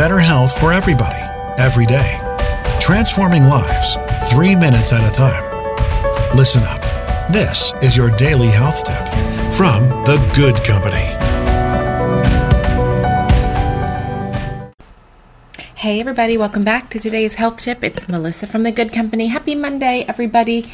better health for everybody, every day. Transforming lives, three minutes at a time. Listen up. This is your daily health tip from The Good Company. Hey, everybody, welcome back to today's health tip. It's Melissa from The Good Company. Happy Monday, everybody.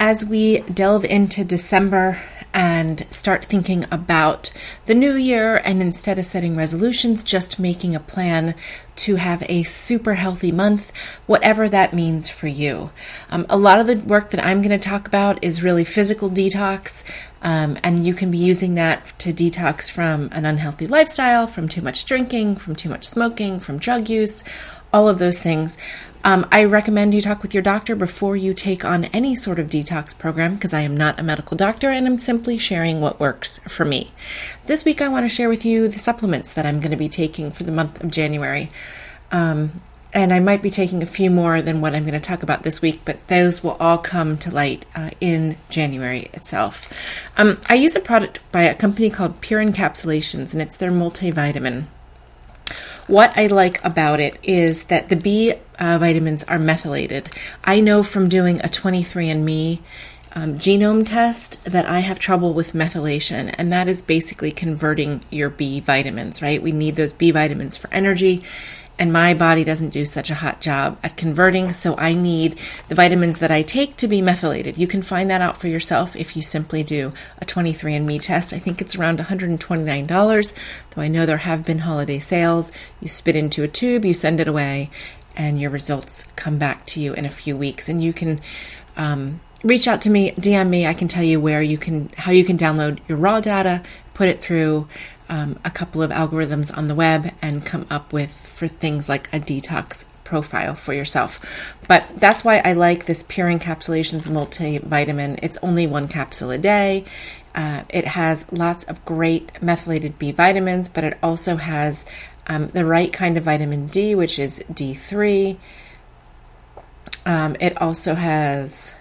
As we delve into December, and start thinking about the new year and instead of setting resolutions, just making a plan to have a super healthy month, whatever that means for you. Um, a lot of the work that I'm going to talk about is really physical detox, um, and you can be using that to detox from an unhealthy lifestyle, from too much drinking, from too much smoking, from drug use, all of those things. Um, I recommend you talk with your doctor before you take on any sort of detox program because I am not a medical doctor and I'm simply sharing what works for me. This week, I want to share with you the supplements that I'm going to be taking for the month of January. Um, and I might be taking a few more than what I'm going to talk about this week, but those will all come to light uh, in January itself. Um, I use a product by a company called Pure Encapsulations, and it's their multivitamin. What I like about it is that the B uh, vitamins are methylated. I know from doing a 23andMe um, genome test that I have trouble with methylation, and that is basically converting your B vitamins, right? We need those B vitamins for energy, and my body doesn't do such a hot job at converting, so I need the vitamins that I take to be methylated. You can find that out for yourself if you simply do a 23andMe test. I think it's around $129, though I know there have been holiday sales. You spit into a tube, you send it away, and your results come back to you in a few weeks. And you can um, reach out to me, DM me. I can tell you where you can, how you can download your raw data, put it through um, a couple of algorithms on the web and come up with for things like a detox profile for yourself. But that's why I like this Pure Encapsulations multivitamin. It's only one capsule a day. Uh, it has lots of great methylated B vitamins, but it also has um, the right kind of vitamin D, which is D3. Um, it also has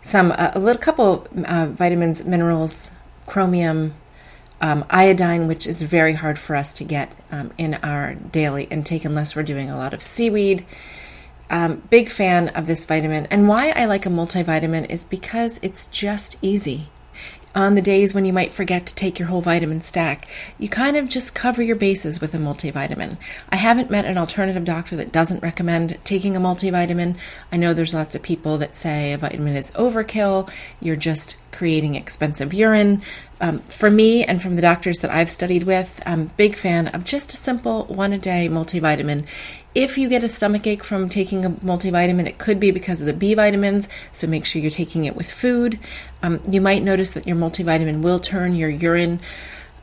some uh, a little couple uh, vitamins, minerals, chromium, um, iodine, which is very hard for us to get um, in our daily intake unless we're doing a lot of seaweed. Um, big fan of this vitamin. And why I like a multivitamin is because it's just easy on the days when you might forget to take your whole vitamin stack, you kind of just cover your bases with a multivitamin. I haven't met an alternative doctor that doesn't recommend taking a multivitamin. I know there's lots of people that say a vitamin is overkill, you're just creating expensive urine. Um, for me and from the doctors that I've studied with, I'm a big fan of just a simple one a day multivitamin. If you get a stomach ache from taking a multivitamin, it could be because of the B vitamins, so make sure you're taking it with food. Um, you might notice that your multivitamin will turn your urine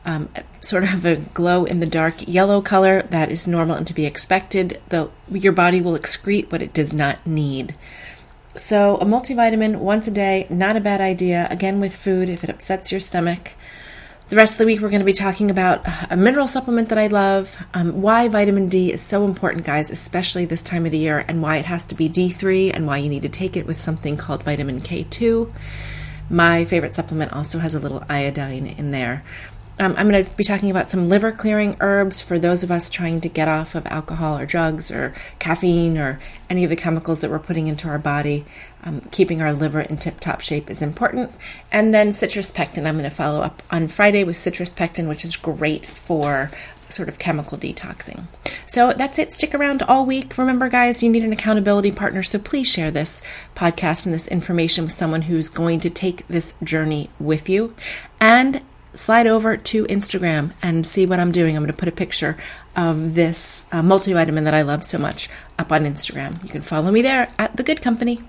um, sort of a glow in the dark yellow color. That is normal and to be expected. The, your body will excrete what it does not need. So, a multivitamin once a day, not a bad idea. Again, with food if it upsets your stomach. The rest of the week, we're going to be talking about a mineral supplement that I love, um, why vitamin D is so important, guys, especially this time of the year, and why it has to be D3, and why you need to take it with something called vitamin K2. My favorite supplement also has a little iodine in there. Um, I'm going to be talking about some liver clearing herbs for those of us trying to get off of alcohol or drugs or caffeine or any of the chemicals that we're putting into our body. Um, keeping our liver in tip top shape is important. And then citrus pectin. I'm going to follow up on Friday with citrus pectin, which is great for sort of chemical detoxing. So that's it. Stick around all week. Remember, guys, you need an accountability partner. So please share this podcast and this information with someone who's going to take this journey with you. And slide over to Instagram and see what I'm doing. I'm going to put a picture of this uh, multivitamin that I love so much up on Instagram. You can follow me there at The Good Company.